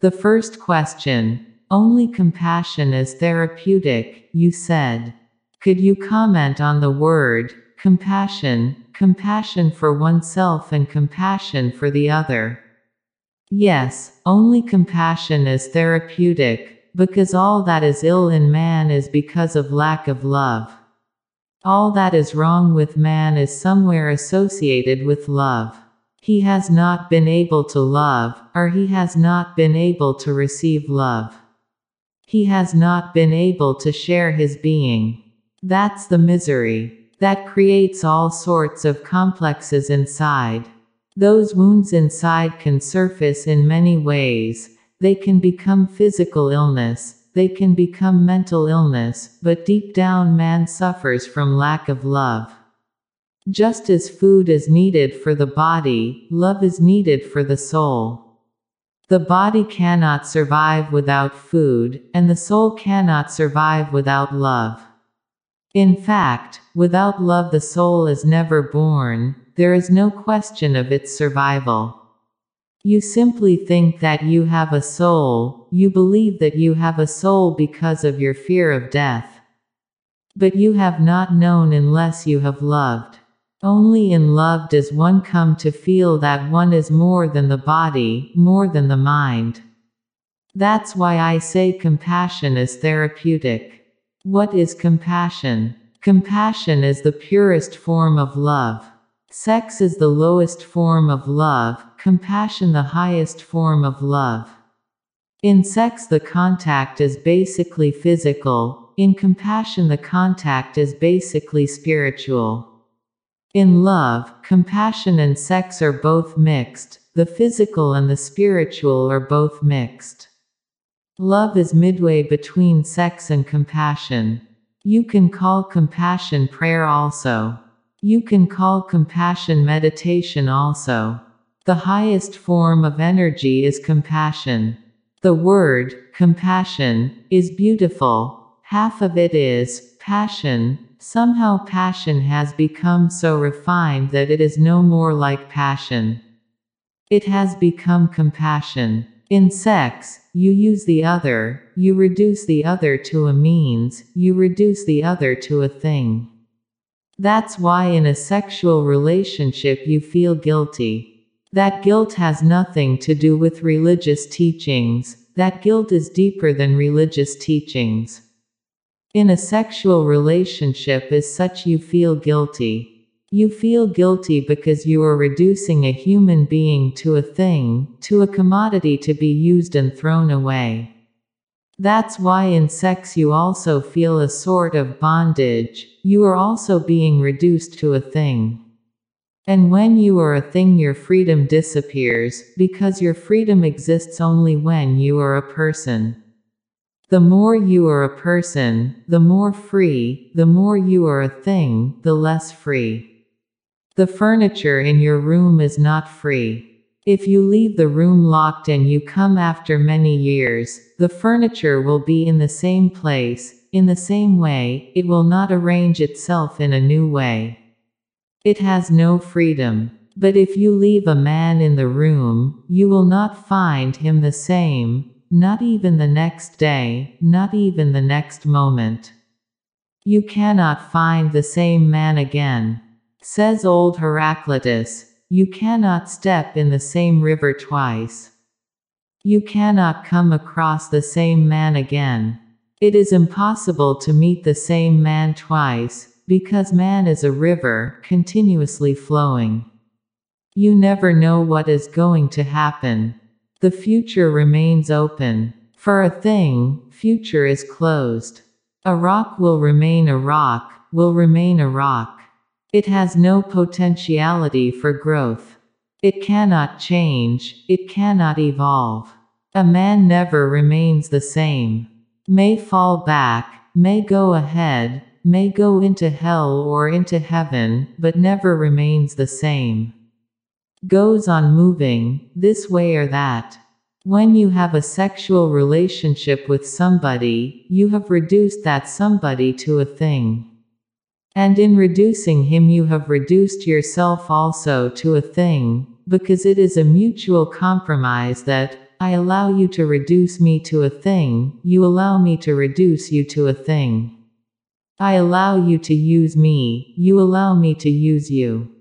The first question. Only compassion is therapeutic, you said. Could you comment on the word, compassion, compassion for oneself and compassion for the other? Yes, only compassion is therapeutic, because all that is ill in man is because of lack of love. All that is wrong with man is somewhere associated with love. He has not been able to love, or he has not been able to receive love. He has not been able to share his being. That's the misery. That creates all sorts of complexes inside. Those wounds inside can surface in many ways. They can become physical illness, they can become mental illness, but deep down man suffers from lack of love. Just as food is needed for the body, love is needed for the soul. The body cannot survive without food, and the soul cannot survive without love. In fact, without love the soul is never born, there is no question of its survival. You simply think that you have a soul, you believe that you have a soul because of your fear of death. But you have not known unless you have loved. Only in love does one come to feel that one is more than the body, more than the mind. That's why I say compassion is therapeutic. What is compassion? Compassion is the purest form of love. Sex is the lowest form of love, compassion the highest form of love. In sex, the contact is basically physical, in compassion, the contact is basically spiritual. In love, compassion and sex are both mixed, the physical and the spiritual are both mixed. Love is midway between sex and compassion. You can call compassion prayer also. You can call compassion meditation also. The highest form of energy is compassion. The word, compassion, is beautiful. Half of it is passion. Somehow passion has become so refined that it is no more like passion. It has become compassion. In sex, you use the other, you reduce the other to a means, you reduce the other to a thing. That's why in a sexual relationship you feel guilty. That guilt has nothing to do with religious teachings, that guilt is deeper than religious teachings. In a sexual relationship is such you feel guilty. You feel guilty because you are reducing a human being to a thing, to a commodity to be used and thrown away. That's why in sex you also feel a sort of bondage, you are also being reduced to a thing. And when you are a thing, your freedom disappears, because your freedom exists only when you are a person. The more you are a person, the more free, the more you are a thing, the less free. The furniture in your room is not free. If you leave the room locked and you come after many years, the furniture will be in the same place, in the same way, it will not arrange itself in a new way. It has no freedom. But if you leave a man in the room, you will not find him the same, not even the next day, not even the next moment. You cannot find the same man again. Says old Heraclitus, you cannot step in the same river twice. You cannot come across the same man again. It is impossible to meet the same man twice, because man is a river, continuously flowing. You never know what is going to happen. The future remains open. For a thing, future is closed. A rock will remain a rock, will remain a rock. It has no potentiality for growth. It cannot change, it cannot evolve. A man never remains the same. May fall back, may go ahead, may go into hell or into heaven, but never remains the same. Goes on moving, this way or that. When you have a sexual relationship with somebody, you have reduced that somebody to a thing. And in reducing him, you have reduced yourself also to a thing, because it is a mutual compromise that, I allow you to reduce me to a thing, you allow me to reduce you to a thing. I allow you to use me, you allow me to use you.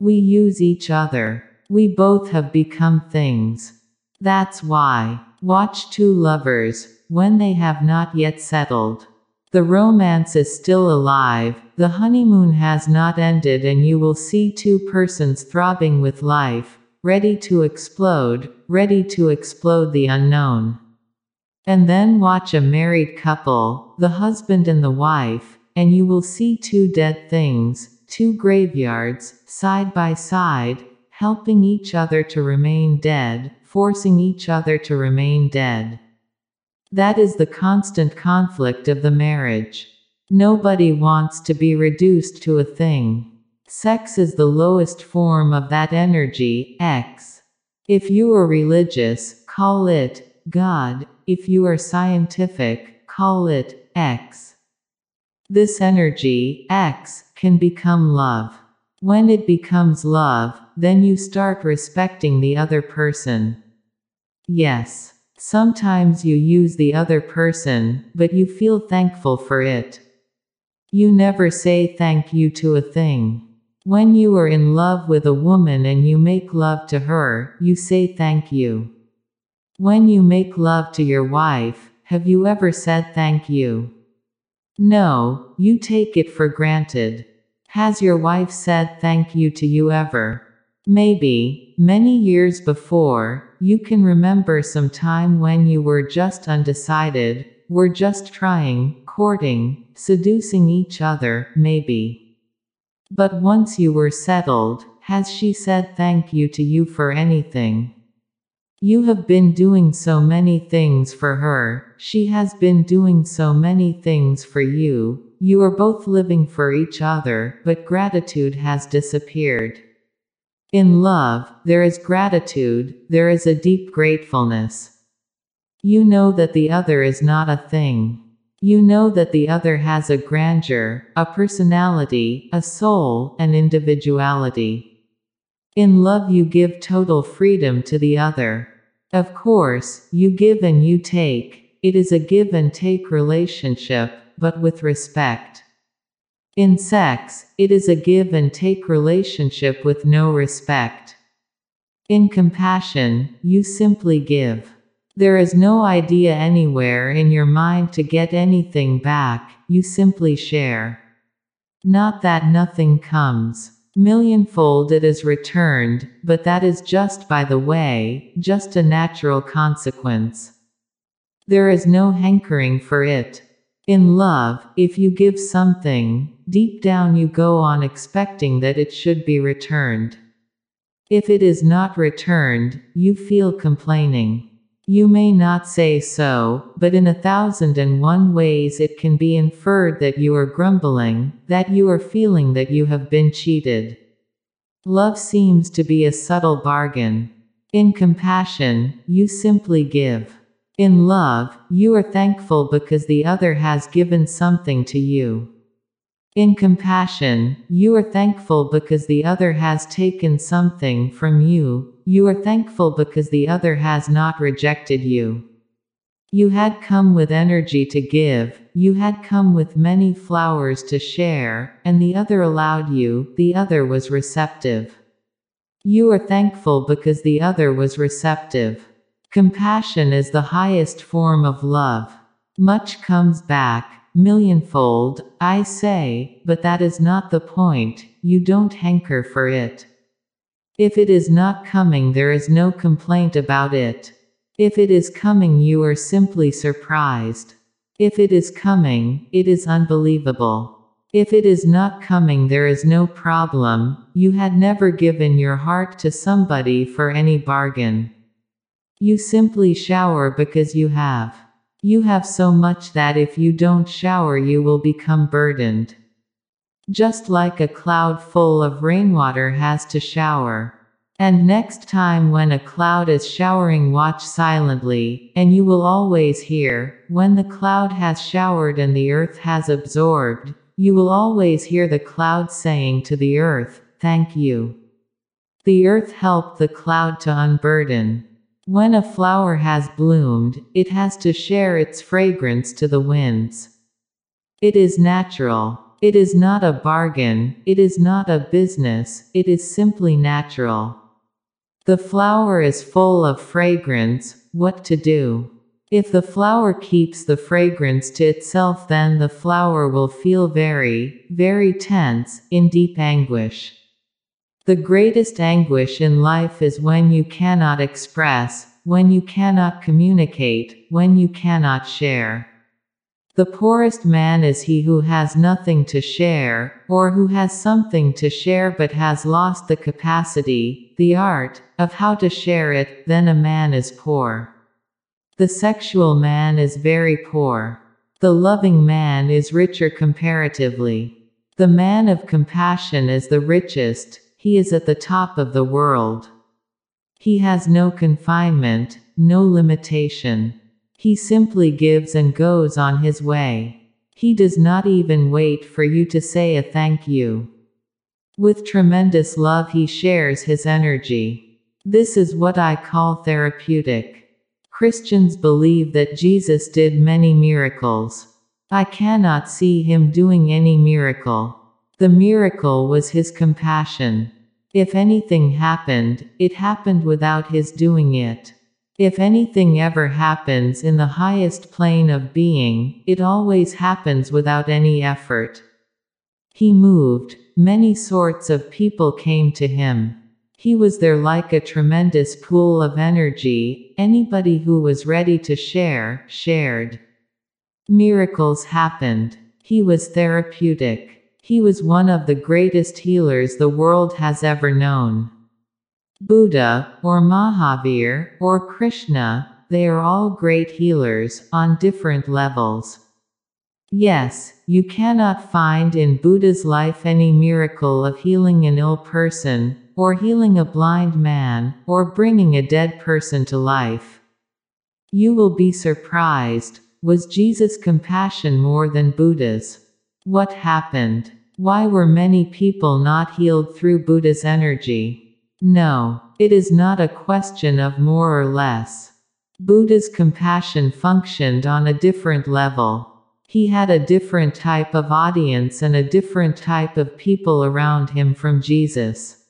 We use each other. We both have become things. That's why. Watch two lovers, when they have not yet settled. The romance is still alive, the honeymoon has not ended, and you will see two persons throbbing with life, ready to explode, ready to explode the unknown. And then watch a married couple, the husband and the wife, and you will see two dead things, two graveyards, side by side, helping each other to remain dead, forcing each other to remain dead. That is the constant conflict of the marriage. Nobody wants to be reduced to a thing. Sex is the lowest form of that energy, X. If you are religious, call it God. If you are scientific, call it X. This energy, X, can become love. When it becomes love, then you start respecting the other person. Yes. Sometimes you use the other person, but you feel thankful for it. You never say thank you to a thing. When you are in love with a woman and you make love to her, you say thank you. When you make love to your wife, have you ever said thank you? No, you take it for granted. Has your wife said thank you to you ever? Maybe, many years before, you can remember some time when you were just undecided, were just trying, courting, seducing each other, maybe. But once you were settled, has she said thank you to you for anything? You have been doing so many things for her, she has been doing so many things for you, you are both living for each other, but gratitude has disappeared. In love, there is gratitude, there is a deep gratefulness. You know that the other is not a thing. You know that the other has a grandeur, a personality, a soul, an individuality. In love, you give total freedom to the other. Of course, you give and you take, it is a give and take relationship, but with respect. In sex, it is a give and take relationship with no respect. In compassion, you simply give. There is no idea anywhere in your mind to get anything back, you simply share. Not that nothing comes. Millionfold it is returned, but that is just by the way, just a natural consequence. There is no hankering for it. In love, if you give something, deep down you go on expecting that it should be returned. If it is not returned, you feel complaining. You may not say so, but in a thousand and one ways it can be inferred that you are grumbling, that you are feeling that you have been cheated. Love seems to be a subtle bargain. In compassion, you simply give. In love, you are thankful because the other has given something to you. In compassion, you are thankful because the other has taken something from you, you are thankful because the other has not rejected you. You had come with energy to give, you had come with many flowers to share, and the other allowed you, the other was receptive. You are thankful because the other was receptive. Compassion is the highest form of love. Much comes back, millionfold, I say, but that is not the point, you don't hanker for it. If it is not coming, there is no complaint about it. If it is coming, you are simply surprised. If it is coming, it is unbelievable. If it is not coming, there is no problem, you had never given your heart to somebody for any bargain. You simply shower because you have. You have so much that if you don't shower, you will become burdened. Just like a cloud full of rainwater has to shower. And next time when a cloud is showering, watch silently, and you will always hear, when the cloud has showered and the earth has absorbed, you will always hear the cloud saying to the earth, Thank you. The earth helped the cloud to unburden. When a flower has bloomed, it has to share its fragrance to the winds. It is natural. It is not a bargain, it is not a business, it is simply natural. The flower is full of fragrance, what to do? If the flower keeps the fragrance to itself, then the flower will feel very, very tense, in deep anguish. The greatest anguish in life is when you cannot express, when you cannot communicate, when you cannot share. The poorest man is he who has nothing to share, or who has something to share but has lost the capacity, the art, of how to share it, then a man is poor. The sexual man is very poor. The loving man is richer comparatively. The man of compassion is the richest, he is at the top of the world. He has no confinement, no limitation. He simply gives and goes on his way. He does not even wait for you to say a thank you. With tremendous love, he shares his energy. This is what I call therapeutic. Christians believe that Jesus did many miracles. I cannot see him doing any miracle. The miracle was his compassion. If anything happened, it happened without his doing it. If anything ever happens in the highest plane of being, it always happens without any effort. He moved, many sorts of people came to him. He was there like a tremendous pool of energy, anybody who was ready to share, shared. Miracles happened. He was therapeutic. He was one of the greatest healers the world has ever known. Buddha, or Mahavir, or Krishna, they are all great healers, on different levels. Yes, you cannot find in Buddha's life any miracle of healing an ill person, or healing a blind man, or bringing a dead person to life. You will be surprised. Was Jesus' compassion more than Buddha's? What happened? Why were many people not healed through Buddha's energy? No, it is not a question of more or less. Buddha's compassion functioned on a different level. He had a different type of audience and a different type of people around him from Jesus.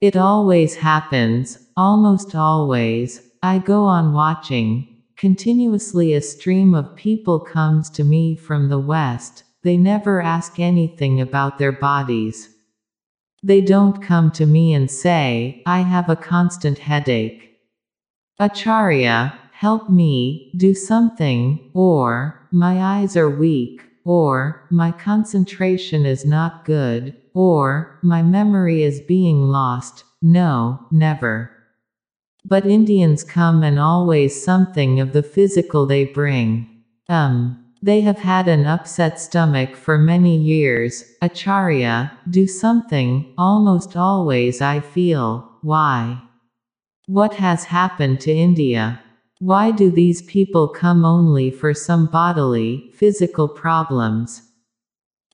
It always happens, almost always, I go on watching, continuously a stream of people comes to me from the West, they never ask anything about their bodies. They don't come to me and say, I have a constant headache. Acharya, help me, do something, or, my eyes are weak, or, my concentration is not good, or, my memory is being lost. No, never. But Indians come and always something of the physical they bring. Um. They have had an upset stomach for many years. Acharya, do something, almost always I feel, why? What has happened to India? Why do these people come only for some bodily, physical problems?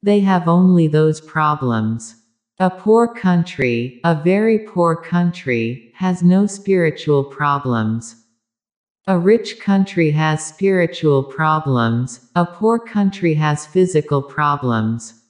They have only those problems. A poor country, a very poor country, has no spiritual problems. A rich country has spiritual problems, a poor country has physical problems.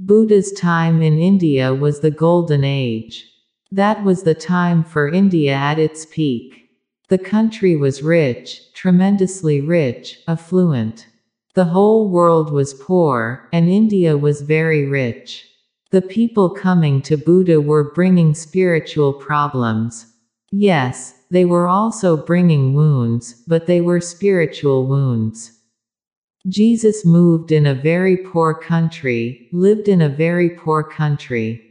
Buddha's time in India was the golden age. That was the time for India at its peak. The country was rich, tremendously rich, affluent. The whole world was poor, and India was very rich. The people coming to Buddha were bringing spiritual problems. Yes, they were also bringing wounds, but they were spiritual wounds. Jesus moved in a very poor country, lived in a very poor country.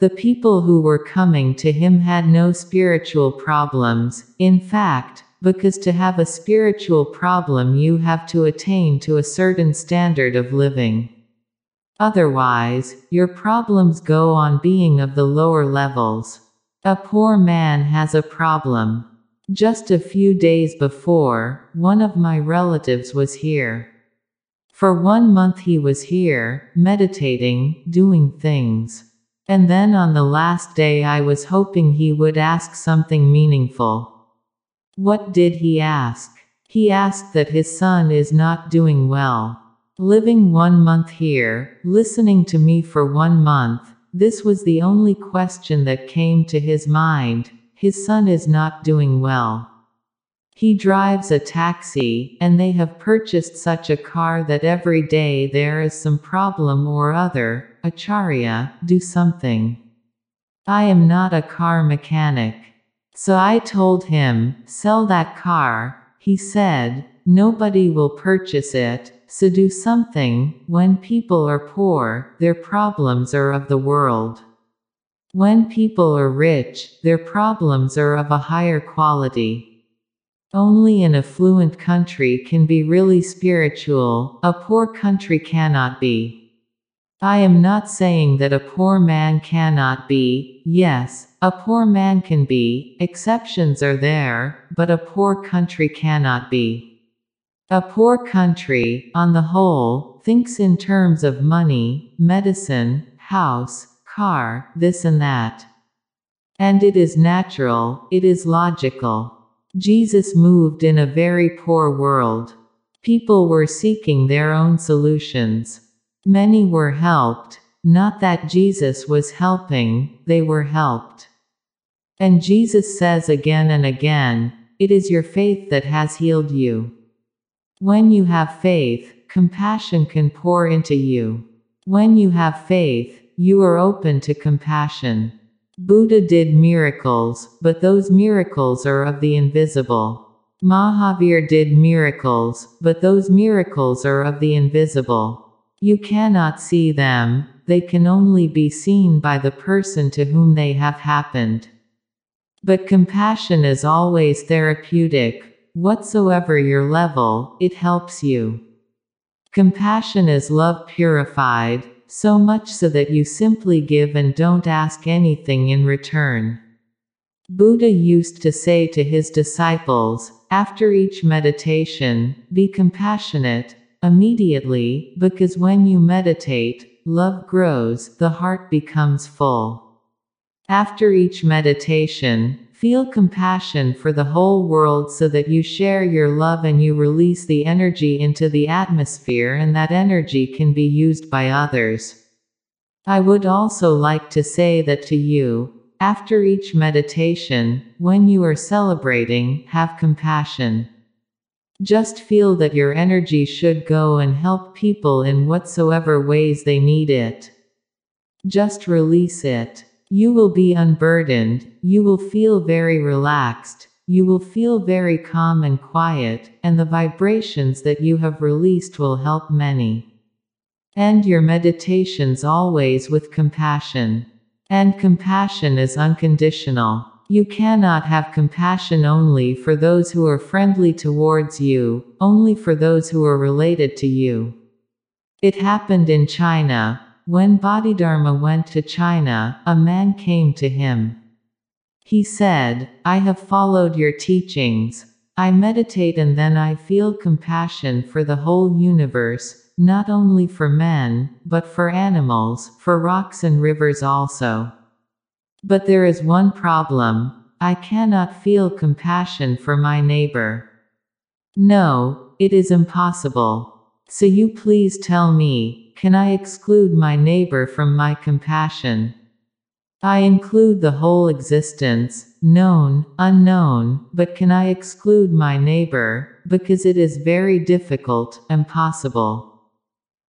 The people who were coming to him had no spiritual problems, in fact, because to have a spiritual problem you have to attain to a certain standard of living. Otherwise, your problems go on being of the lower levels. A poor man has a problem. Just a few days before, one of my relatives was here. For one month he was here, meditating, doing things. And then on the last day I was hoping he would ask something meaningful. What did he ask? He asked that his son is not doing well. Living one month here, listening to me for one month, this was the only question that came to his mind. His son is not doing well. He drives a taxi, and they have purchased such a car that every day there is some problem or other. Acharya, do something. I am not a car mechanic. So I told him, sell that car. He said, nobody will purchase it, so do something. When people are poor, their problems are of the world. When people are rich, their problems are of a higher quality. Only an affluent country can be really spiritual, a poor country cannot be. I am not saying that a poor man cannot be, yes, a poor man can be, exceptions are there, but a poor country cannot be. A poor country, on the whole, thinks in terms of money, medicine, house, car, this and that. And it is natural, it is logical. Jesus moved in a very poor world. People were seeking their own solutions. Many were helped, not that Jesus was helping, they were helped. And Jesus says again and again, It is your faith that has healed you. When you have faith, compassion can pour into you. When you have faith, you are open to compassion. Buddha did miracles, but those miracles are of the invisible. Mahavir did miracles, but those miracles are of the invisible. You cannot see them, they can only be seen by the person to whom they have happened. But compassion is always therapeutic, whatsoever your level, it helps you. Compassion is love purified, so much so that you simply give and don't ask anything in return. Buddha used to say to his disciples, after each meditation, be compassionate, immediately, because when you meditate, love grows, the heart becomes full. After each meditation, Feel compassion for the whole world so that you share your love and you release the energy into the atmosphere and that energy can be used by others. I would also like to say that to you, after each meditation, when you are celebrating, have compassion. Just feel that your energy should go and help people in whatsoever ways they need it. Just release it. You will be unburdened, you will feel very relaxed, you will feel very calm and quiet, and the vibrations that you have released will help many. End your meditations always with compassion. And compassion is unconditional. You cannot have compassion only for those who are friendly towards you, only for those who are related to you. It happened in China, when Bodhidharma went to China, a man came to him. He said, I have followed your teachings. I meditate and then I feel compassion for the whole universe, not only for men, but for animals, for rocks and rivers also. But there is one problem I cannot feel compassion for my neighbor. No, it is impossible. So you please tell me, can I exclude my neighbor from my compassion? I include the whole existence, known, unknown, but can I exclude my neighbor, because it is very difficult, impossible.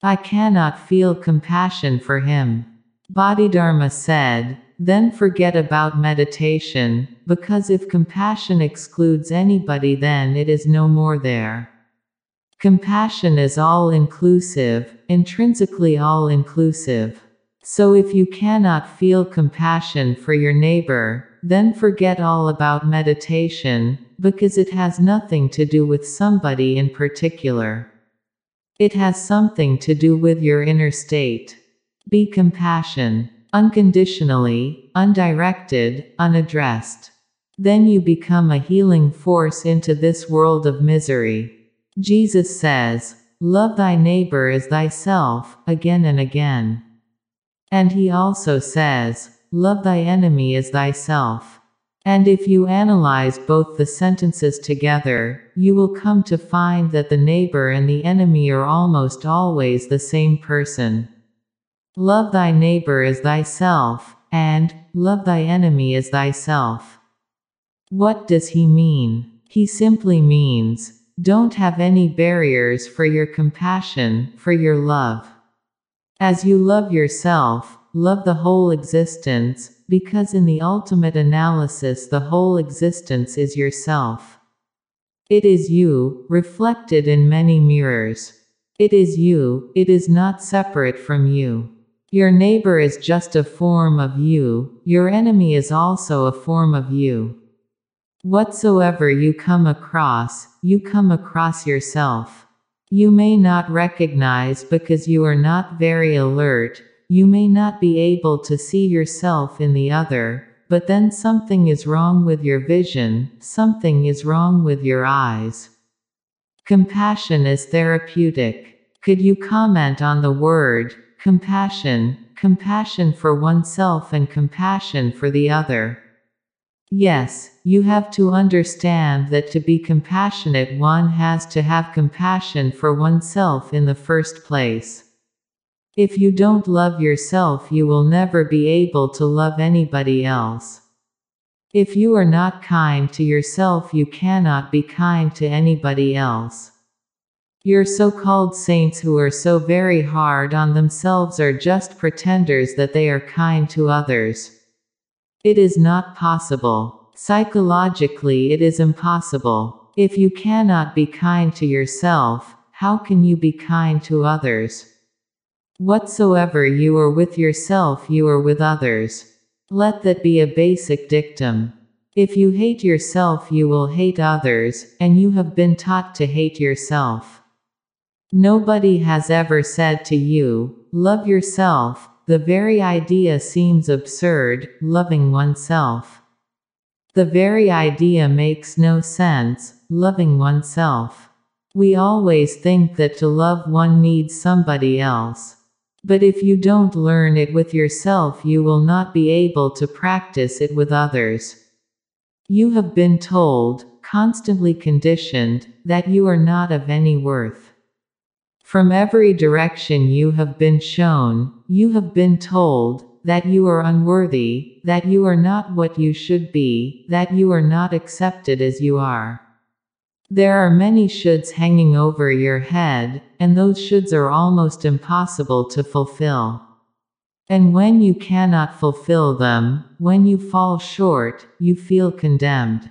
I cannot feel compassion for him. Bodhidharma said, then forget about meditation, because if compassion excludes anybody then it is no more there. Compassion is all inclusive, intrinsically all inclusive. So if you cannot feel compassion for your neighbor, then forget all about meditation, because it has nothing to do with somebody in particular. It has something to do with your inner state. Be compassion, unconditionally, undirected, unaddressed. Then you become a healing force into this world of misery. Jesus says, Love thy neighbor as thyself, again and again. And he also says, Love thy enemy as thyself. And if you analyze both the sentences together, you will come to find that the neighbor and the enemy are almost always the same person. Love thy neighbor as thyself, and love thy enemy as thyself. What does he mean? He simply means, don't have any barriers for your compassion, for your love. As you love yourself, love the whole existence, because in the ultimate analysis the whole existence is yourself. It is you, reflected in many mirrors. It is you, it is not separate from you. Your neighbor is just a form of you, your enemy is also a form of you. Whatsoever you come across, you come across yourself. You may not recognize because you are not very alert, you may not be able to see yourself in the other, but then something is wrong with your vision, something is wrong with your eyes. Compassion is therapeutic. Could you comment on the word, compassion, compassion for oneself and compassion for the other? Yes, you have to understand that to be compassionate one has to have compassion for oneself in the first place. If you don't love yourself you will never be able to love anybody else. If you are not kind to yourself you cannot be kind to anybody else. Your so-called saints who are so very hard on themselves are just pretenders that they are kind to others. It is not possible. Psychologically it is impossible. If you cannot be kind to yourself, how can you be kind to others? Whatsoever you are with yourself you are with others. Let that be a basic dictum. If you hate yourself you will hate others, and you have been taught to hate yourself. Nobody has ever said to you, love yourself, the very idea seems absurd, loving oneself. The very idea makes no sense, loving oneself. We always think that to love one needs somebody else. But if you don't learn it with yourself, you will not be able to practice it with others. You have been told, constantly conditioned, that you are not of any worth. From every direction you have been shown, you have been told, that you are unworthy, that you are not what you should be, that you are not accepted as you are. There are many shoulds hanging over your head, and those shoulds are almost impossible to fulfill. And when you cannot fulfill them, when you fall short, you feel condemned.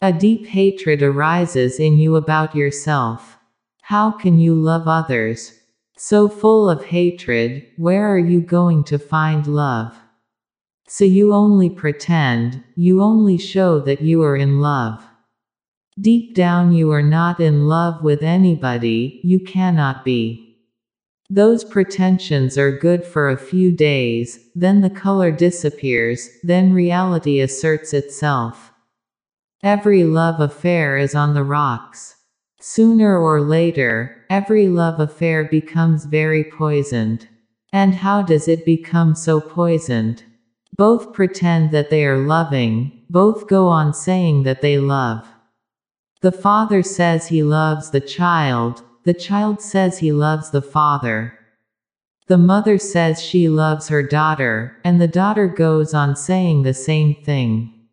A deep hatred arises in you about yourself. How can you love others? So full of hatred, where are you going to find love? So you only pretend, you only show that you are in love. Deep down you are not in love with anybody, you cannot be. Those pretensions are good for a few days, then the color disappears, then reality asserts itself. Every love affair is on the rocks. Sooner or later, every love affair becomes very poisoned. And how does it become so poisoned? Both pretend that they are loving, both go on saying that they love. The father says he loves the child, the child says he loves the father. The mother says she loves her daughter, and the daughter goes on saying the same thing.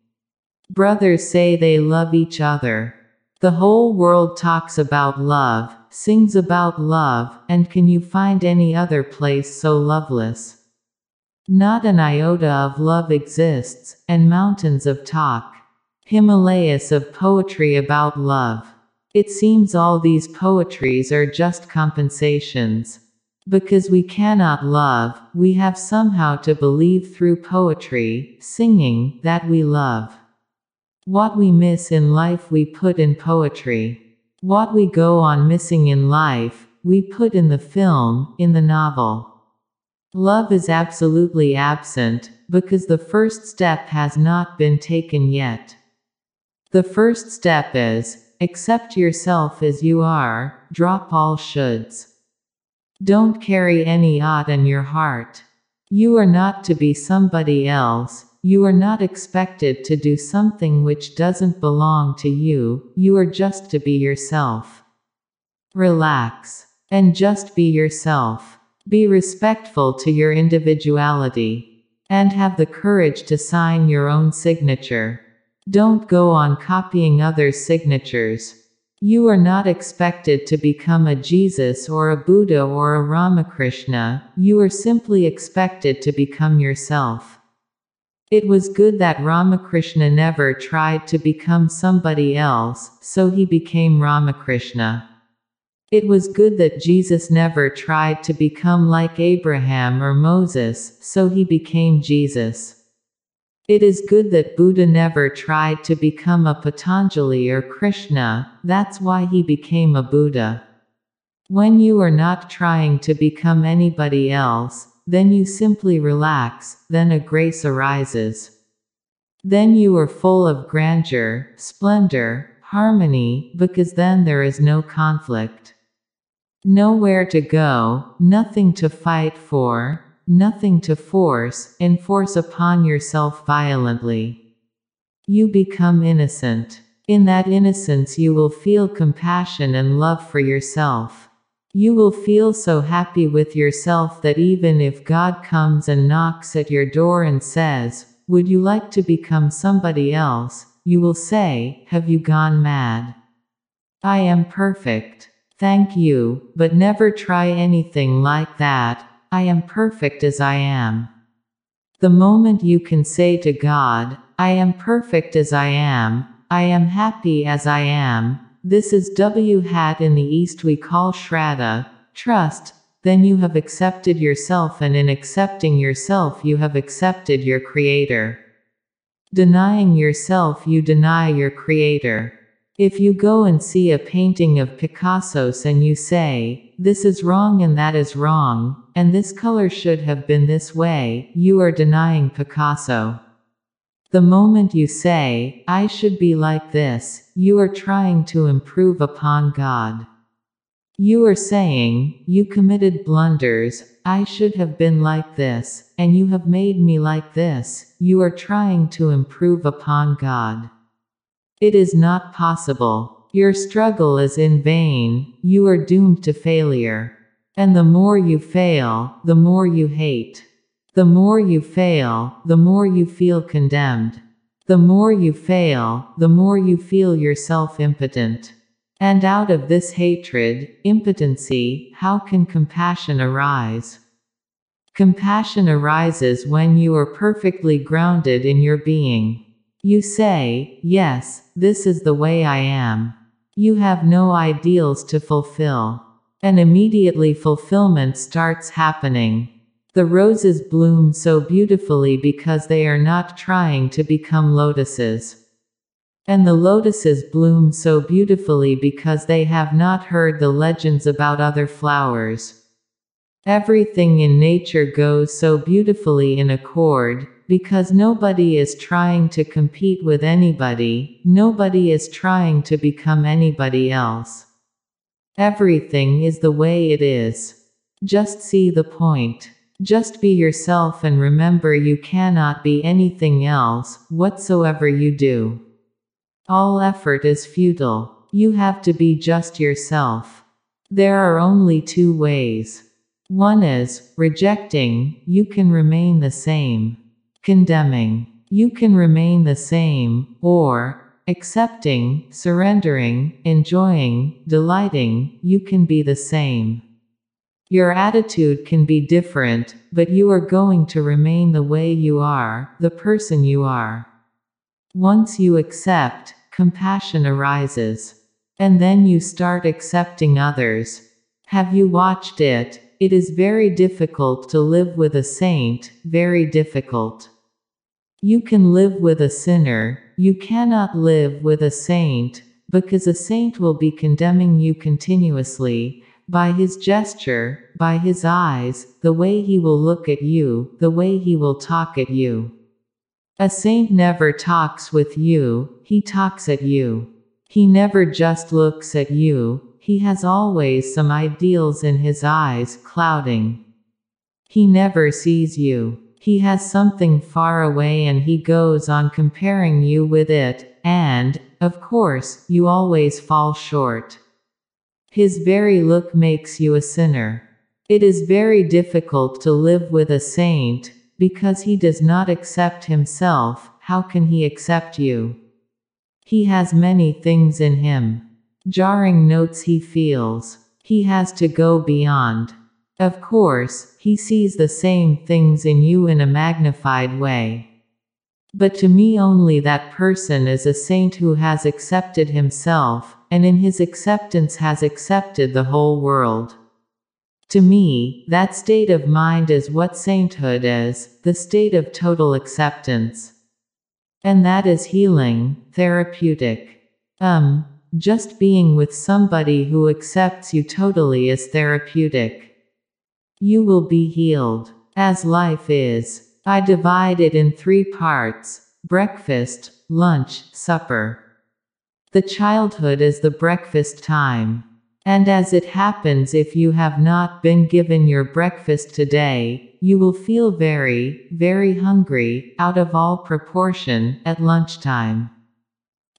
Brothers say they love each other. The whole world talks about love, sings about love, and can you find any other place so loveless? Not an iota of love exists, and mountains of talk. Himalayas of poetry about love. It seems all these poetries are just compensations. Because we cannot love, we have somehow to believe through poetry, singing, that we love. What we miss in life we put in poetry. What we go on missing in life, we put in the film, in the novel. Love is absolutely absent, because the first step has not been taken yet. The first step is, accept yourself as you are, drop all shoulds. Don't carry any ought in your heart. You are not to be somebody else, You are not expected to do something which doesn't belong to you, you are just to be yourself. Relax. And just be yourself. Be respectful to your individuality. And have the courage to sign your own signature. Don't go on copying others' signatures. You are not expected to become a Jesus or a Buddha or a Ramakrishna, you are simply expected to become yourself. It was good that Ramakrishna never tried to become somebody else, so he became Ramakrishna. It was good that Jesus never tried to become like Abraham or Moses, so he became Jesus. It is good that Buddha never tried to become a Patanjali or Krishna, that's why he became a Buddha. When you are not trying to become anybody else, then you simply relax, then a grace arises. Then you are full of grandeur, splendor, harmony, because then there is no conflict. Nowhere to go, nothing to fight for, nothing to force, enforce upon yourself violently. You become innocent. In that innocence, you will feel compassion and love for yourself. You will feel so happy with yourself that even if God comes and knocks at your door and says, Would you like to become somebody else? you will say, Have you gone mad? I am perfect. Thank you, but never try anything like that, I am perfect as I am. The moment you can say to God, I am perfect as I am, I am happy as I am, this is W hat in the East we call Shraddha, trust, then you have accepted yourself and in accepting yourself you have accepted your Creator. Denying yourself you deny your Creator. If you go and see a painting of Picasso's and you say, this is wrong and that is wrong, and this color should have been this way, you are denying Picasso. The moment you say, I should be like this, you are trying to improve upon God. You are saying, You committed blunders, I should have been like this, and you have made me like this, you are trying to improve upon God. It is not possible. Your struggle is in vain, you are doomed to failure. And the more you fail, the more you hate. The more you fail, the more you feel condemned. The more you fail, the more you feel yourself impotent. And out of this hatred, impotency, how can compassion arise? Compassion arises when you are perfectly grounded in your being. You say, Yes, this is the way I am. You have no ideals to fulfill. And immediately fulfillment starts happening. The roses bloom so beautifully because they are not trying to become lotuses. And the lotuses bloom so beautifully because they have not heard the legends about other flowers. Everything in nature goes so beautifully in accord, because nobody is trying to compete with anybody, nobody is trying to become anybody else. Everything is the way it is. Just see the point. Just be yourself and remember you cannot be anything else, whatsoever you do. All effort is futile. You have to be just yourself. There are only two ways. One is, rejecting, you can remain the same condemning. You can remain the same, or, accepting, surrendering, enjoying, delighting, you can be the same. Your attitude can be different, but you are going to remain the way you are, the person you are. Once you accept, compassion arises. And then you start accepting others. Have you watched it? It is very difficult to live with a saint, very difficult. You can live with a sinner, you cannot live with a saint, because a saint will be condemning you continuously, by his gesture, by his eyes, the way he will look at you, the way he will talk at you. A saint never talks with you, he talks at you. He never just looks at you, he has always some ideals in his eyes clouding. He never sees you. He has something far away and he goes on comparing you with it, and, of course, you always fall short. His very look makes you a sinner. It is very difficult to live with a saint, because he does not accept himself, how can he accept you? He has many things in him. Jarring notes he feels. He has to go beyond. Of course, he sees the same things in you in a magnified way. But to me, only that person is a saint who has accepted himself, and in his acceptance has accepted the whole world. To me, that state of mind is what sainthood is the state of total acceptance. And that is healing, therapeutic. Um, just being with somebody who accepts you totally is therapeutic. You will be healed. As life is. I divide it in three parts breakfast, lunch, supper. The childhood is the breakfast time. And as it happens, if you have not been given your breakfast today, you will feel very, very hungry, out of all proportion, at lunchtime.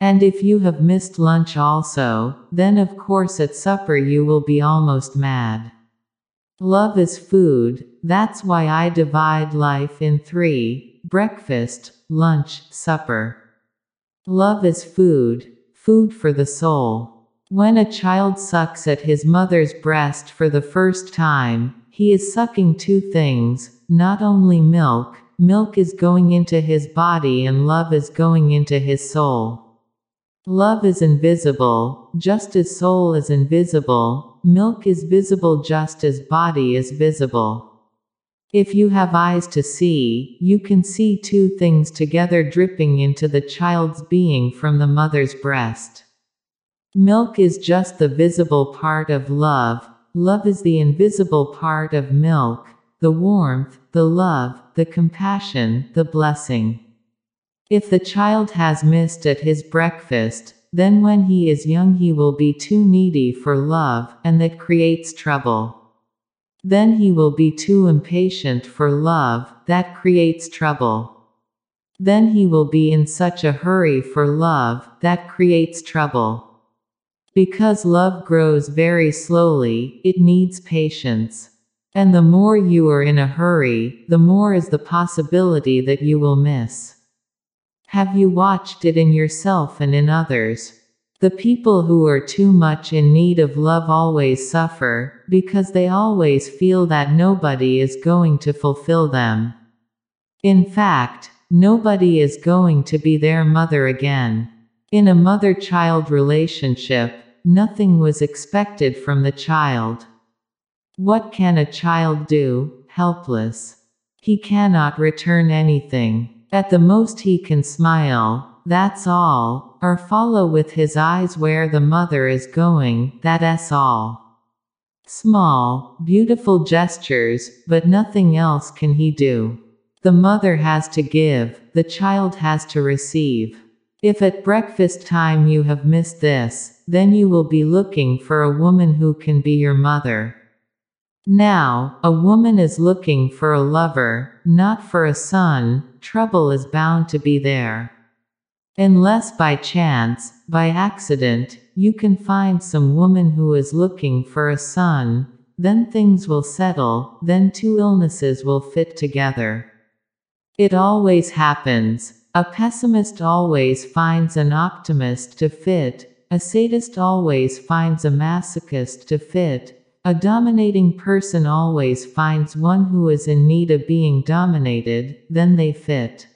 And if you have missed lunch also, then of course at supper you will be almost mad. Love is food, that's why I divide life in three breakfast, lunch, supper. Love is food, food for the soul. When a child sucks at his mother's breast for the first time, he is sucking two things not only milk, milk is going into his body and love is going into his soul. Love is invisible, just as soul is invisible, Milk is visible just as body is visible. If you have eyes to see, you can see two things together dripping into the child's being from the mother's breast. Milk is just the visible part of love, love is the invisible part of milk, the warmth, the love, the compassion, the blessing. If the child has missed at his breakfast, then when he is young he will be too needy for love, and that creates trouble. Then he will be too impatient for love, that creates trouble. Then he will be in such a hurry for love, that creates trouble. Because love grows very slowly, it needs patience. And the more you are in a hurry, the more is the possibility that you will miss. Have you watched it in yourself and in others? The people who are too much in need of love always suffer, because they always feel that nobody is going to fulfill them. In fact, nobody is going to be their mother again. In a mother child relationship, nothing was expected from the child. What can a child do? Helpless. He cannot return anything. At the most he can smile, that's all, or follow with his eyes where the mother is going, that's all. Small, beautiful gestures, but nothing else can he do. The mother has to give, the child has to receive. If at breakfast time you have missed this, then you will be looking for a woman who can be your mother. Now, a woman is looking for a lover, not for a son, trouble is bound to be there. Unless by chance, by accident, you can find some woman who is looking for a son, then things will settle, then two illnesses will fit together. It always happens. A pessimist always finds an optimist to fit, a sadist always finds a masochist to fit, a dominating person always finds one who is in need of being dominated, then they fit.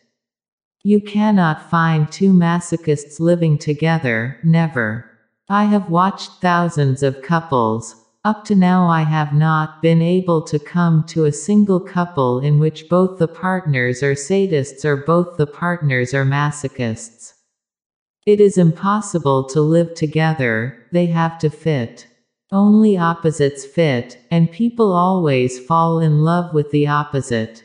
You cannot find two masochists living together, never. I have watched thousands of couples. Up to now, I have not been able to come to a single couple in which both the partners are sadists or both the partners are masochists. It is impossible to live together, they have to fit. Only opposites fit, and people always fall in love with the opposite.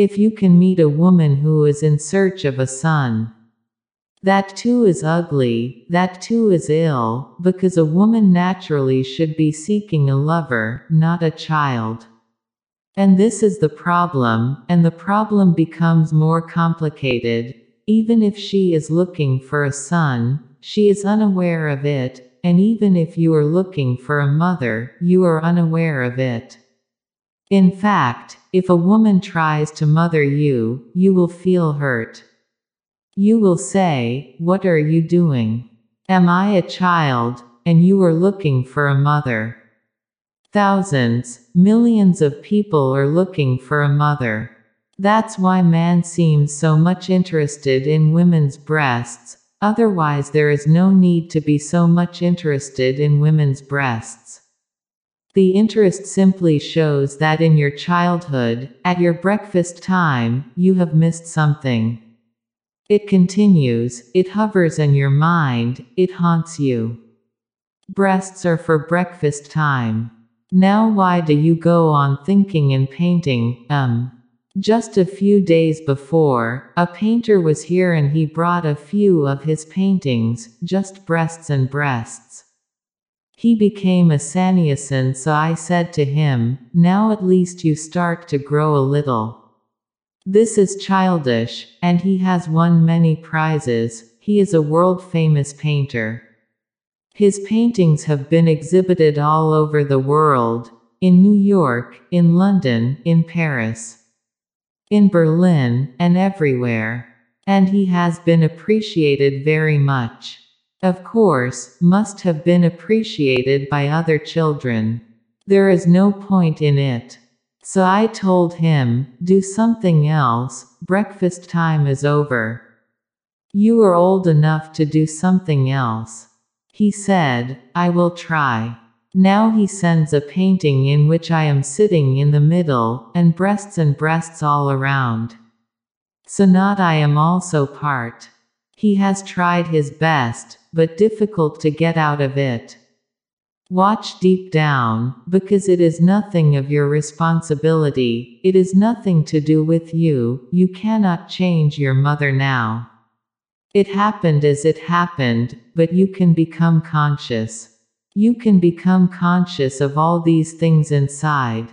If you can meet a woman who is in search of a son, that too is ugly, that too is ill, because a woman naturally should be seeking a lover, not a child. And this is the problem, and the problem becomes more complicated. Even if she is looking for a son, she is unaware of it, and even if you are looking for a mother, you are unaware of it. In fact, if a woman tries to mother you, you will feel hurt. You will say, What are you doing? Am I a child? And you are looking for a mother. Thousands, millions of people are looking for a mother. That's why man seems so much interested in women's breasts, otherwise, there is no need to be so much interested in women's breasts. The interest simply shows that in your childhood, at your breakfast time, you have missed something. It continues, it hovers in your mind, it haunts you. Breasts are for breakfast time. Now, why do you go on thinking and painting? Um. Just a few days before, a painter was here and he brought a few of his paintings, just breasts and breasts. He became a sannyasins, so I said to him, Now at least you start to grow a little. This is childish, and he has won many prizes, he is a world famous painter. His paintings have been exhibited all over the world in New York, in London, in Paris, in Berlin, and everywhere. And he has been appreciated very much. Of course, must have been appreciated by other children. There is no point in it. So I told him, do something else, breakfast time is over. You are old enough to do something else. He said, I will try. Now he sends a painting in which I am sitting in the middle, and breasts and breasts all around. So not I am also part. He has tried his best, but difficult to get out of it. Watch deep down, because it is nothing of your responsibility, it is nothing to do with you, you cannot change your mother now. It happened as it happened, but you can become conscious. You can become conscious of all these things inside.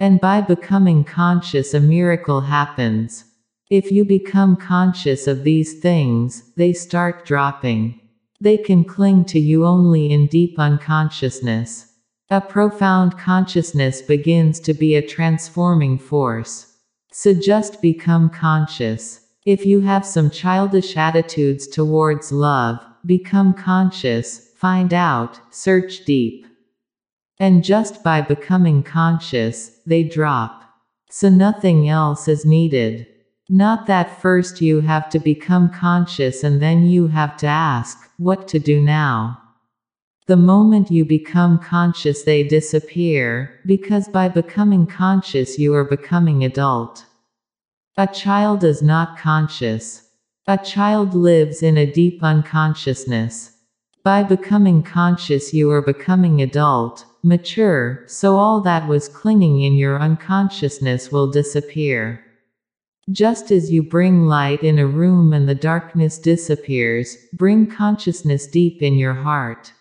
And by becoming conscious, a miracle happens. If you become conscious of these things, they start dropping. They can cling to you only in deep unconsciousness. A profound consciousness begins to be a transforming force. So just become conscious. If you have some childish attitudes towards love, become conscious, find out, search deep. And just by becoming conscious, they drop. So nothing else is needed. Not that first you have to become conscious and then you have to ask, what to do now. The moment you become conscious, they disappear, because by becoming conscious, you are becoming adult. A child is not conscious. A child lives in a deep unconsciousness. By becoming conscious, you are becoming adult, mature, so all that was clinging in your unconsciousness will disappear. Just as you bring light in a room and the darkness disappears, bring consciousness deep in your heart.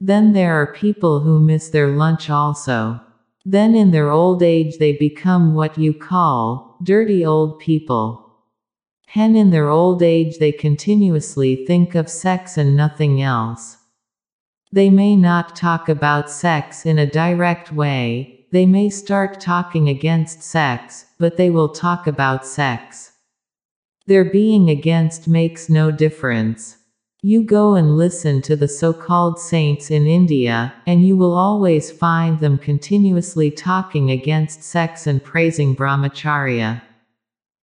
Then there are people who miss their lunch also. Then in their old age they become what you call dirty old people. Hen in their old age they continuously think of sex and nothing else. They may not talk about sex in a direct way, they may start talking against sex, but they will talk about sex. Their being against makes no difference. You go and listen to the so called saints in India, and you will always find them continuously talking against sex and praising brahmacharya.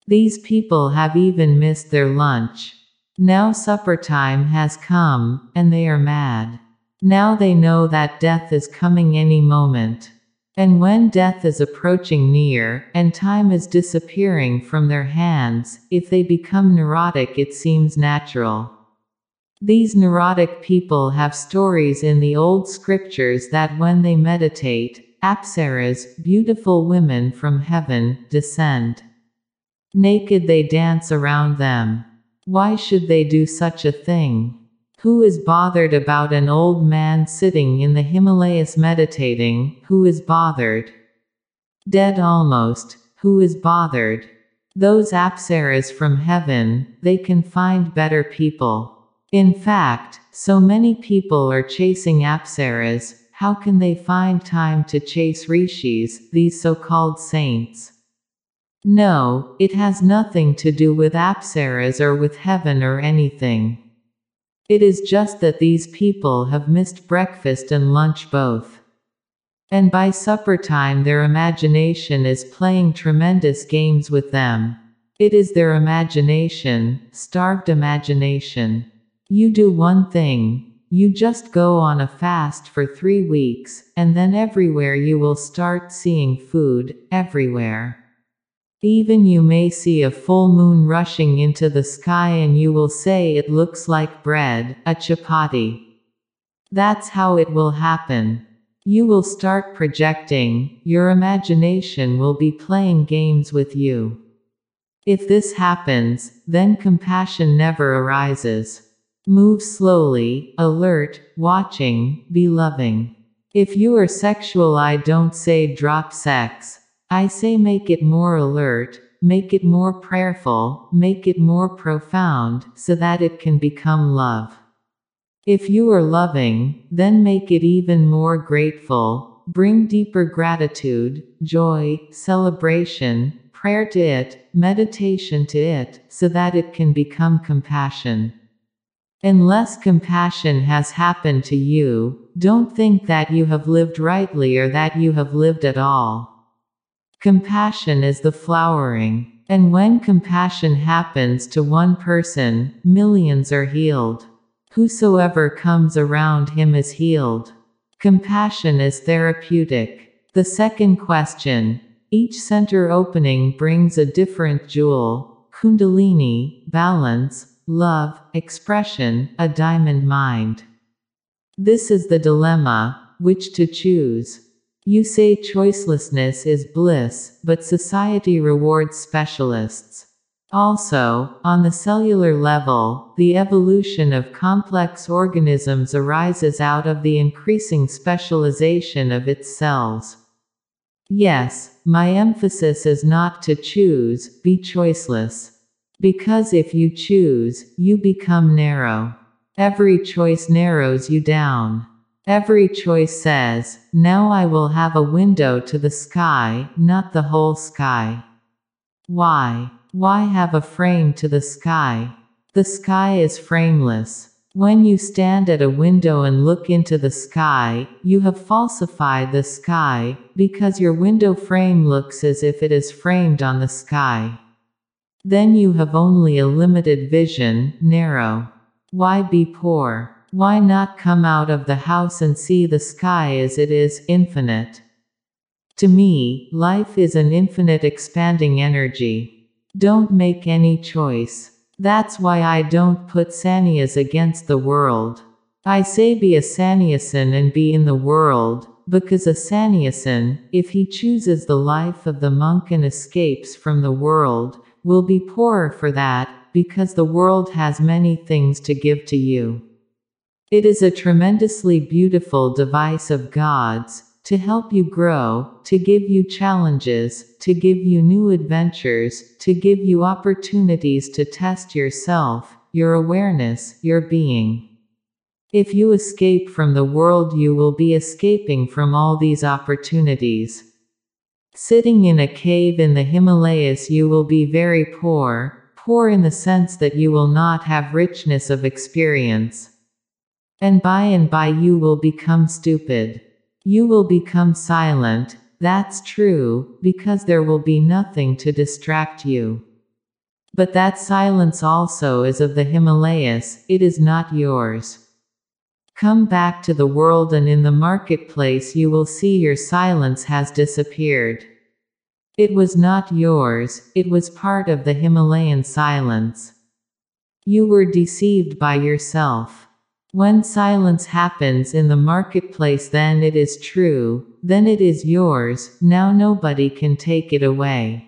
These people have even missed their lunch. Now supper time has come, and they are mad. Now they know that death is coming any moment. And when death is approaching near, and time is disappearing from their hands, if they become neurotic, it seems natural. These neurotic people have stories in the old scriptures that when they meditate, apsaras, beautiful women from heaven, descend. Naked they dance around them. Why should they do such a thing? Who is bothered about an old man sitting in the Himalayas meditating? Who is bothered? Dead almost, who is bothered? Those apsaras from heaven, they can find better people. In fact, so many people are chasing apsaras, how can they find time to chase rishis, these so-called saints? No, it has nothing to do with apsaras or with heaven or anything. It is just that these people have missed breakfast and lunch both. And by supper time their imagination is playing tremendous games with them. It is their imagination, starved imagination. You do one thing, you just go on a fast for three weeks, and then everywhere you will start seeing food, everywhere. Even you may see a full moon rushing into the sky and you will say it looks like bread, a chapati. That's how it will happen. You will start projecting, your imagination will be playing games with you. If this happens, then compassion never arises. Move slowly, alert, watching, be loving. If you are sexual, I don't say drop sex. I say make it more alert, make it more prayerful, make it more profound, so that it can become love. If you are loving, then make it even more grateful, bring deeper gratitude, joy, celebration, prayer to it, meditation to it, so that it can become compassion. Unless compassion has happened to you, don't think that you have lived rightly or that you have lived at all. Compassion is the flowering. And when compassion happens to one person, millions are healed. Whosoever comes around him is healed. Compassion is therapeutic. The second question. Each center opening brings a different jewel, kundalini, balance, love, expression, a diamond mind. This is the dilemma, which to choose. You say choicelessness is bliss, but society rewards specialists. Also, on the cellular level, the evolution of complex organisms arises out of the increasing specialization of its cells. Yes, my emphasis is not to choose, be choiceless. Because if you choose, you become narrow. Every choice narrows you down. Every choice says, now I will have a window to the sky, not the whole sky. Why? Why have a frame to the sky? The sky is frameless. When you stand at a window and look into the sky, you have falsified the sky, because your window frame looks as if it is framed on the sky. Then you have only a limited vision, narrow. Why be poor? Why not come out of the house and see the sky as it is, infinite? To me, life is an infinite expanding energy. Don't make any choice. That's why I don't put sannyas against the world. I say be a sannyasin and be in the world, because a sannyasin, if he chooses the life of the monk and escapes from the world, will be poorer for that, because the world has many things to give to you. It is a tremendously beautiful device of God's, to help you grow, to give you challenges, to give you new adventures, to give you opportunities to test yourself, your awareness, your being. If you escape from the world, you will be escaping from all these opportunities. Sitting in a cave in the Himalayas, you will be very poor, poor in the sense that you will not have richness of experience. And by and by, you will become stupid. You will become silent, that's true, because there will be nothing to distract you. But that silence also is of the Himalayas, it is not yours. Come back to the world and in the marketplace you will see your silence has disappeared. It was not yours, it was part of the Himalayan silence. You were deceived by yourself. When silence happens in the marketplace, then it is true, then it is yours, now nobody can take it away.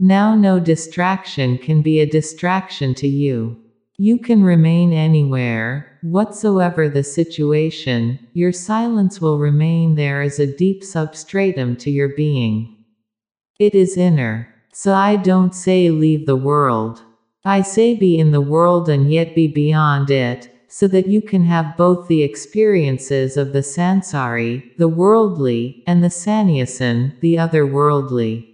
Now no distraction can be a distraction to you. You can remain anywhere, whatsoever the situation, your silence will remain there as a deep substratum to your being. It is inner. So I don't say leave the world. I say be in the world and yet be beyond it, so that you can have both the experiences of the sansari, the worldly, and the sannyasin, the otherworldly.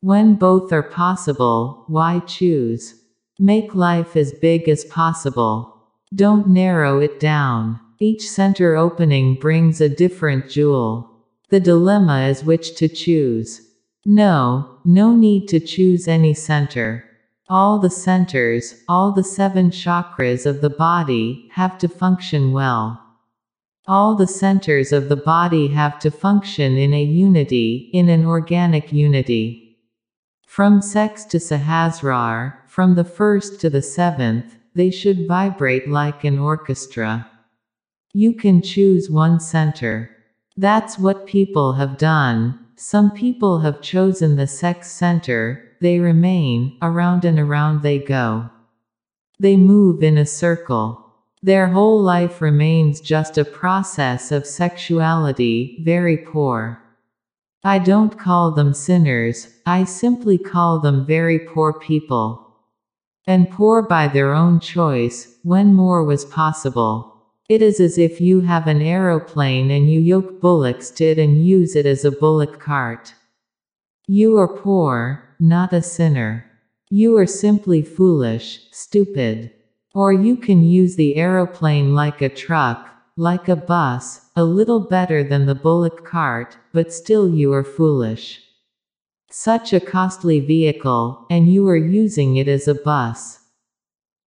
When both are possible, why choose? Make life as big as possible. Don't narrow it down. Each center opening brings a different jewel. The dilemma is which to choose. No, no need to choose any center. All the centers, all the seven chakras of the body, have to function well. All the centers of the body have to function in a unity, in an organic unity. From sex to Sahasrar, from the first to the seventh, they should vibrate like an orchestra. You can choose one center. That's what people have done. Some people have chosen the sex center, they remain, around and around they go. They move in a circle. Their whole life remains just a process of sexuality, very poor. I don't call them sinners, I simply call them very poor people. And poor by their own choice, when more was possible. It is as if you have an aeroplane and you yoke bullocks to it and use it as a bullock cart. You are poor, not a sinner. You are simply foolish, stupid. Or you can use the aeroplane like a truck, like a bus, a little better than the bullock cart, but still you are foolish. Such a costly vehicle, and you are using it as a bus.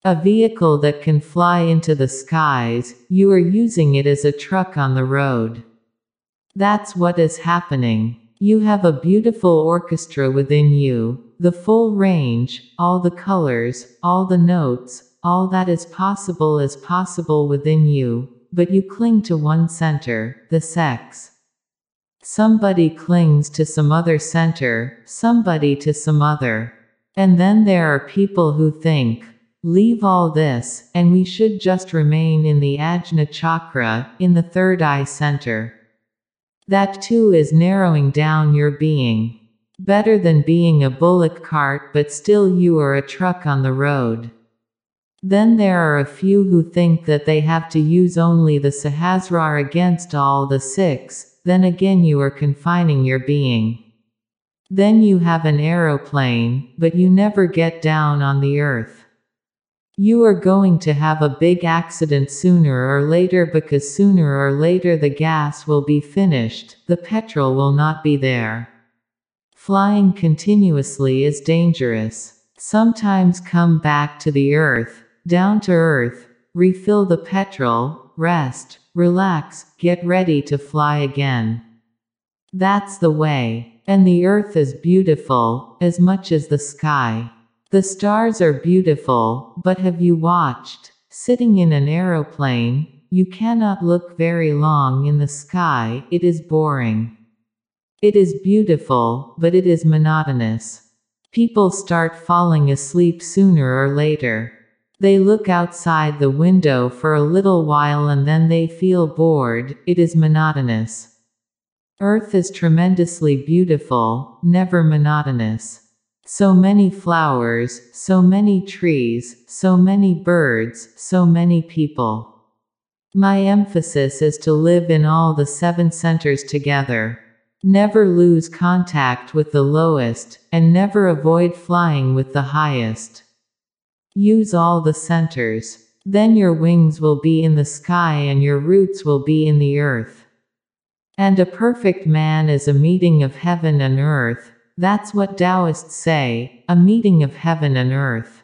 A vehicle that can fly into the skies, you are using it as a truck on the road. That's what is happening. You have a beautiful orchestra within you, the full range, all the colors, all the notes, all that is possible is possible within you, but you cling to one center, the sex. Somebody clings to some other center, somebody to some other. And then there are people who think, leave all this, and we should just remain in the Ajna chakra, in the third eye center. That too is narrowing down your being. Better than being a bullock cart, but still you are a truck on the road. Then there are a few who think that they have to use only the Sahasrar against all the six, then again you are confining your being. Then you have an aeroplane, but you never get down on the earth. You are going to have a big accident sooner or later because sooner or later the gas will be finished, the petrol will not be there. Flying continuously is dangerous. Sometimes come back to the earth, down to earth, refill the petrol, rest, relax, get ready to fly again. That's the way. And the earth is beautiful, as much as the sky. The stars are beautiful, but have you watched? Sitting in an aeroplane, you cannot look very long in the sky, it is boring. It is beautiful, but it is monotonous. People start falling asleep sooner or later. They look outside the window for a little while and then they feel bored, it is monotonous. Earth is tremendously beautiful, never monotonous. So many flowers, so many trees, so many birds, so many people. My emphasis is to live in all the seven centers together. Never lose contact with the lowest, and never avoid flying with the highest. Use all the centers. Then your wings will be in the sky and your roots will be in the earth. And a perfect man is a meeting of heaven and earth, that's what Taoists say, a meeting of heaven and earth.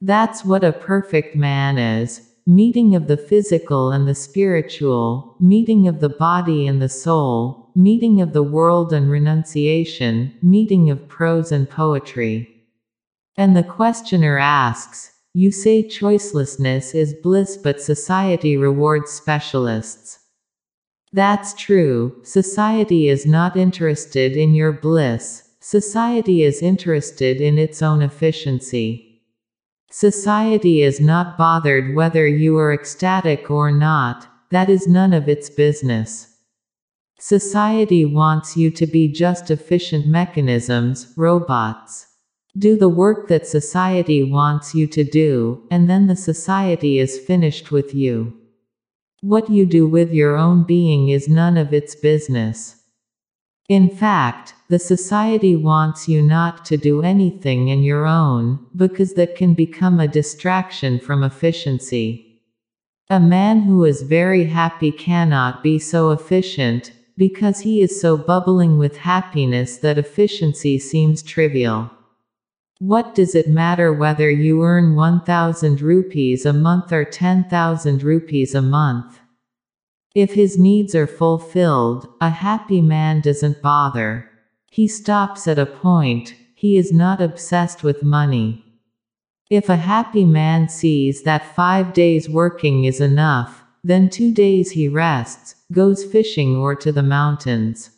That's what a perfect man is, meeting of the physical and the spiritual, meeting of the body and the soul, meeting of the world and renunciation, meeting of prose and poetry. And the questioner asks, You say choicelessness is bliss, but society rewards specialists. That's true, society is not interested in your bliss, society is interested in its own efficiency. Society is not bothered whether you are ecstatic or not, that is none of its business. Society wants you to be just efficient mechanisms, robots. Do the work that society wants you to do, and then the society is finished with you. What you do with your own being is none of its business. In fact, the society wants you not to do anything in your own, because that can become a distraction from efficiency. A man who is very happy cannot be so efficient, because he is so bubbling with happiness that efficiency seems trivial. What does it matter whether you earn 1000 rupees a month or 10,000 rupees a month? If his needs are fulfilled, a happy man doesn't bother. He stops at a point, he is not obsessed with money. If a happy man sees that five days working is enough, then two days he rests, goes fishing or to the mountains.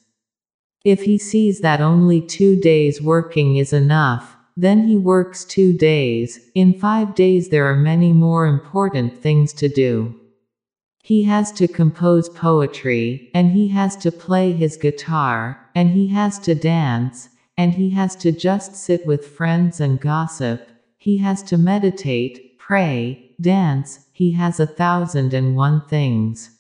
If he sees that only two days working is enough, then he works two days, in five days there are many more important things to do. He has to compose poetry, and he has to play his guitar, and he has to dance, and he has to just sit with friends and gossip, he has to meditate, pray, dance, he has a thousand and one things.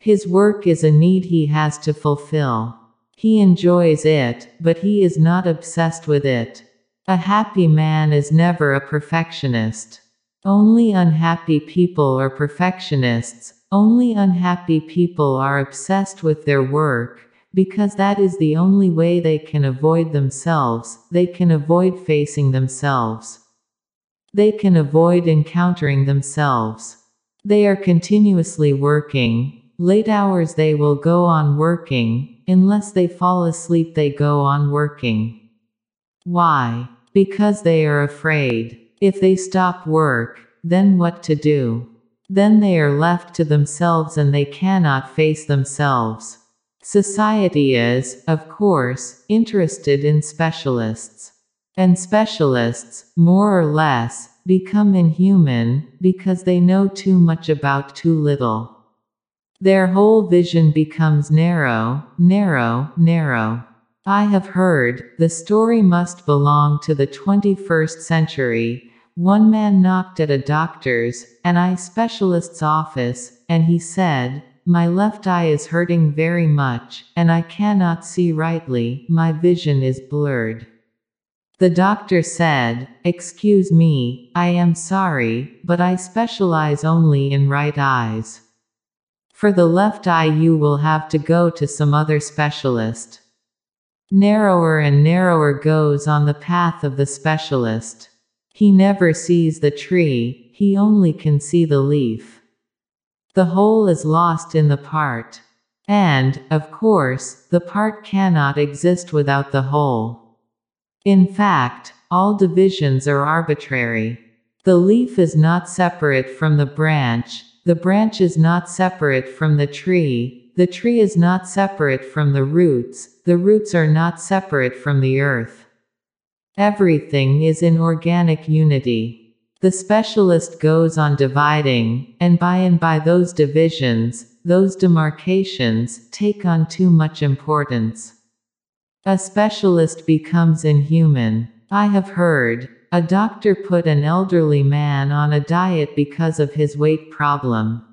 His work is a need he has to fulfill. He enjoys it, but he is not obsessed with it. A happy man is never a perfectionist. Only unhappy people are perfectionists, only unhappy people are obsessed with their work, because that is the only way they can avoid themselves, they can avoid facing themselves. They can avoid encountering themselves. They are continuously working, late hours they will go on working, unless they fall asleep they go on working. Why? Because they are afraid. If they stop work, then what to do? Then they are left to themselves and they cannot face themselves. Society is, of course, interested in specialists. And specialists, more or less, become inhuman, because they know too much about too little. Their whole vision becomes narrow, narrow, narrow. I have heard, the story must belong to the 21st century, one man knocked at a doctor's, an eye specialist's office, and he said, My left eye is hurting very much, and I cannot see rightly, my vision is blurred. The doctor said, Excuse me, I am sorry, but I specialize only in right eyes. For the left eye, you will have to go to some other specialist. Narrower and narrower goes on the path of the specialist. He never sees the tree, he only can see the leaf. The whole is lost in the part. And, of course, the part cannot exist without the whole. In fact, all divisions are arbitrary. The leaf is not separate from the branch, the branch is not separate from the tree, the tree is not separate from the roots, the roots are not separate from the earth. Everything is in organic unity. The specialist goes on dividing, and by and by those divisions, those demarcations, take on too much importance. A specialist becomes inhuman. I have heard, a doctor put an elderly man on a diet because of his weight problem.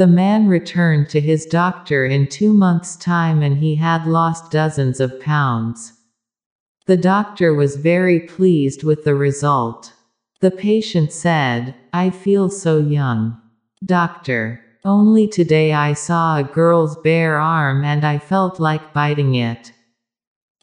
The man returned to his doctor in two months' time and he had lost dozens of pounds. The doctor was very pleased with the result. The patient said, I feel so young. Doctor. Only today I saw a girl's bare arm and I felt like biting it.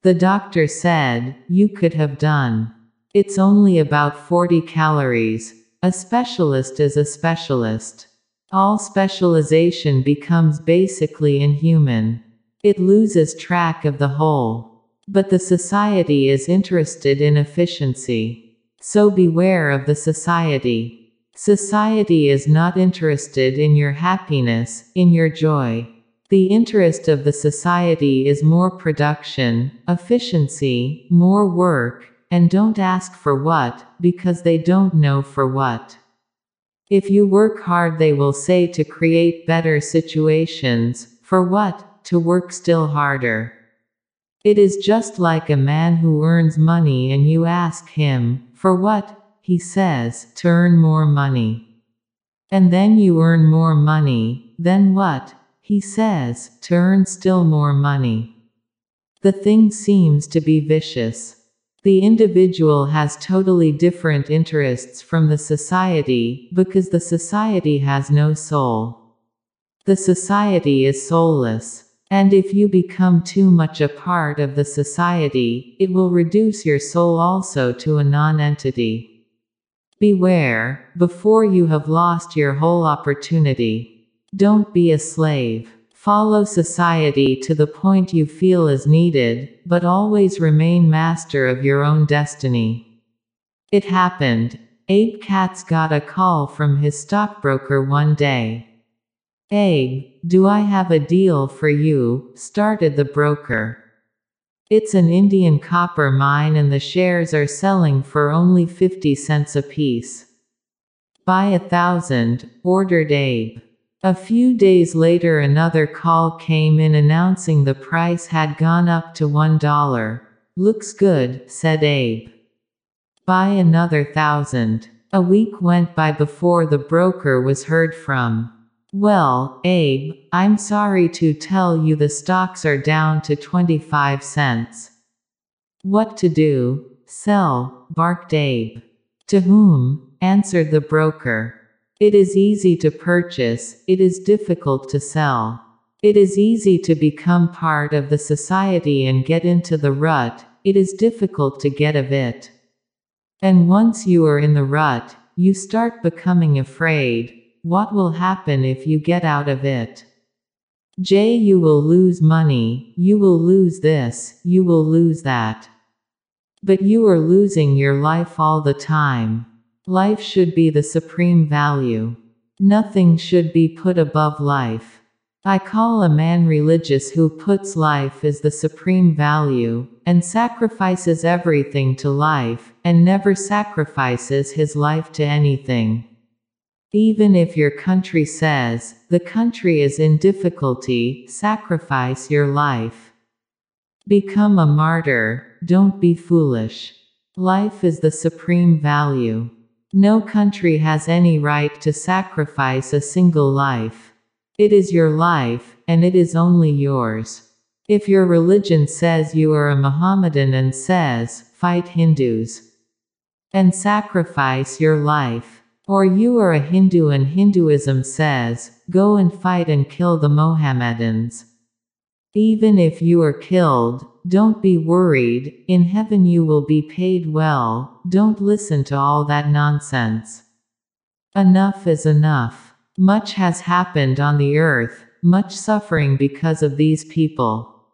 The doctor said, You could have done. It's only about 40 calories. A specialist is a specialist. All specialization becomes basically inhuman. It loses track of the whole. But the society is interested in efficiency. So beware of the society. Society is not interested in your happiness, in your joy. The interest of the society is more production, efficiency, more work, and don't ask for what, because they don't know for what. If you work hard, they will say to create better situations. For what? to work still harder. It is just like a man who earns money and you ask him, for what? He says, to earn more money. And then you earn more money, then what? He says, to earn still more money. The thing seems to be vicious. The individual has totally different interests from the society, because the society has no soul. The society is soulless. And if you become too much a part of the society, it will reduce your soul also to a non-entity. Beware, before you have lost your whole opportunity. Don't be a slave. Follow society to the point you feel is needed, but always remain master of your own destiny. It happened. Abe Katz got a call from his stockbroker one day. Abe, do I have a deal for you? started the broker. It's an Indian copper mine and the shares are selling for only 50 cents apiece. Buy a thousand, ordered Abe. A few days later another call came in announcing the price had gone up to one dollar. Looks good, said Abe. Buy another thousand. A week went by before the broker was heard from. Well, Abe, I'm sorry to tell you the stocks are down to 25 cents. What to do? Sell, barked Abe. To whom? answered the broker. It is easy to purchase, it is difficult to sell. It is easy to become part of the society and get into the rut, it is difficult to get of it. And once you are in the rut, you start becoming afraid, what will happen if you get out of it? J. You will lose money, you will lose this, you will lose that. But you are losing your life all the time. Life should be the supreme value. Nothing should be put above life. I call a man religious who puts life as the supreme value, and sacrifices everything to life, and never sacrifices his life to anything. Even if your country says, the country is in difficulty, sacrifice your life. Become a martyr, don't be foolish. Life is the supreme value. No country has any right to sacrifice a single life. It is your life, and it is only yours. If your religion says you are a Mohammedan and says, fight Hindus and sacrifice your life, or you are a Hindu and Hinduism says, go and fight and kill the Mohammedans. Even if you are killed, don't be worried, in heaven you will be paid well, don't listen to all that nonsense. Enough is enough. Much has happened on the earth, much suffering because of these people.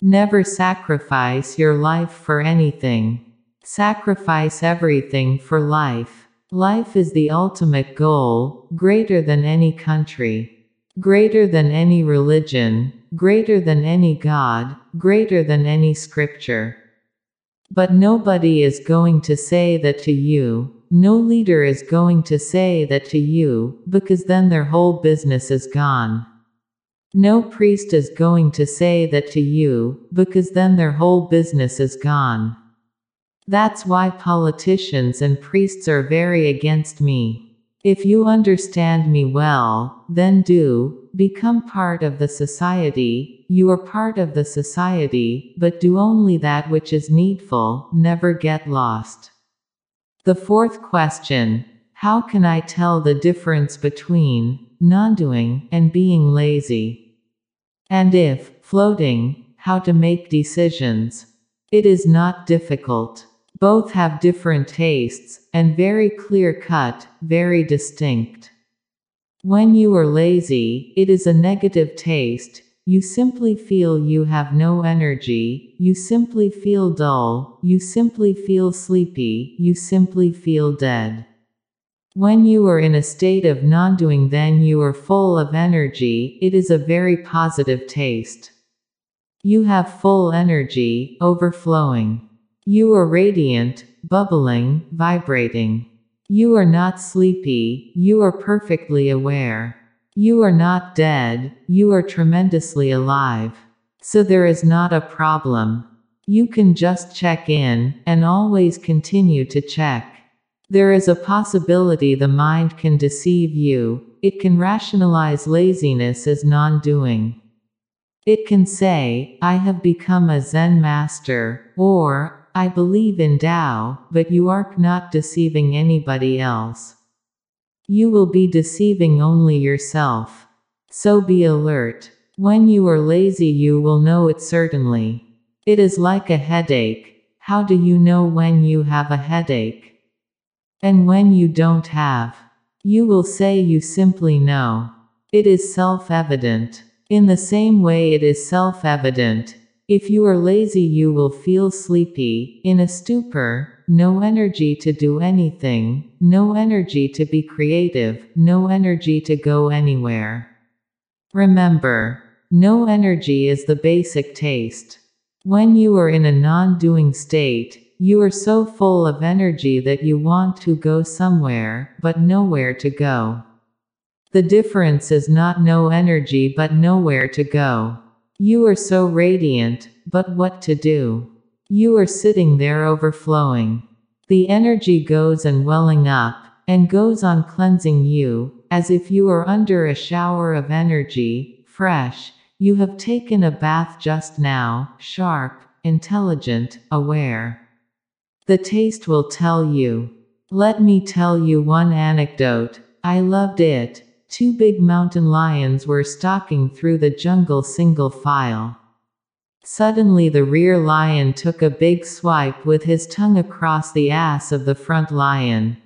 Never sacrifice your life for anything. Sacrifice everything for life. Life is the ultimate goal, greater than any country, greater than any religion, greater than any God, greater than any scripture. But nobody is going to say that to you, no leader is going to say that to you, because then their whole business is gone. No priest is going to say that to you, because then their whole business is gone. That's why politicians and priests are very against me. If you understand me well, then do, become part of the society, you are part of the society, but do only that which is needful, never get lost. The fourth question How can I tell the difference between non doing and being lazy? And if floating, how to make decisions? It is not difficult. Both have different tastes, and very clear cut, very distinct. When you are lazy, it is a negative taste, you simply feel you have no energy, you simply feel dull, you simply feel sleepy, you simply feel dead. When you are in a state of non doing, then you are full of energy, it is a very positive taste. You have full energy, overflowing. You are radiant, bubbling, vibrating. You are not sleepy, you are perfectly aware. You are not dead, you are tremendously alive. So there is not a problem. You can just check in, and always continue to check. There is a possibility the mind can deceive you, it can rationalize laziness as non doing. It can say, I have become a Zen master, or, I believe in Tao, but you are not deceiving anybody else. You will be deceiving only yourself. So be alert. When you are lazy, you will know it certainly. It is like a headache. How do you know when you have a headache? And when you don't have? You will say you simply know. It is self evident. In the same way, it is self evident. If you are lazy, you will feel sleepy, in a stupor, no energy to do anything, no energy to be creative, no energy to go anywhere. Remember, no energy is the basic taste. When you are in a non doing state, you are so full of energy that you want to go somewhere, but nowhere to go. The difference is not no energy but nowhere to go. You are so radiant, but what to do? You are sitting there overflowing. The energy goes and welling up, and goes on cleansing you, as if you are under a shower of energy, fresh. You have taken a bath just now, sharp, intelligent, aware. The taste will tell you. Let me tell you one anecdote. I loved it. Two big mountain lions were stalking through the jungle single file. Suddenly, the rear lion took a big swipe with his tongue across the ass of the front lion.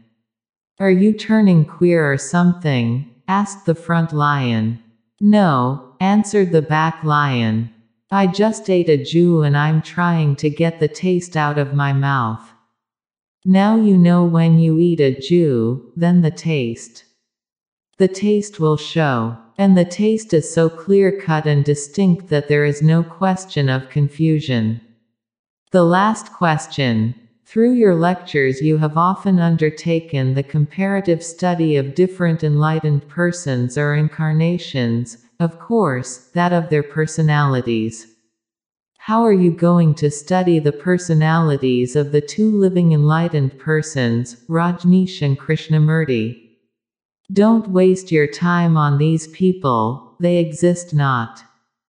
Are you turning queer or something? asked the front lion. No, answered the back lion. I just ate a Jew and I'm trying to get the taste out of my mouth. Now you know when you eat a Jew, then the taste. The taste will show. And the taste is so clear cut and distinct that there is no question of confusion. The last question. Through your lectures, you have often undertaken the comparative study of different enlightened persons or incarnations, of course, that of their personalities. How are you going to study the personalities of the two living enlightened persons, Rajneesh and Krishnamurti? Don't waste your time on these people, they exist not.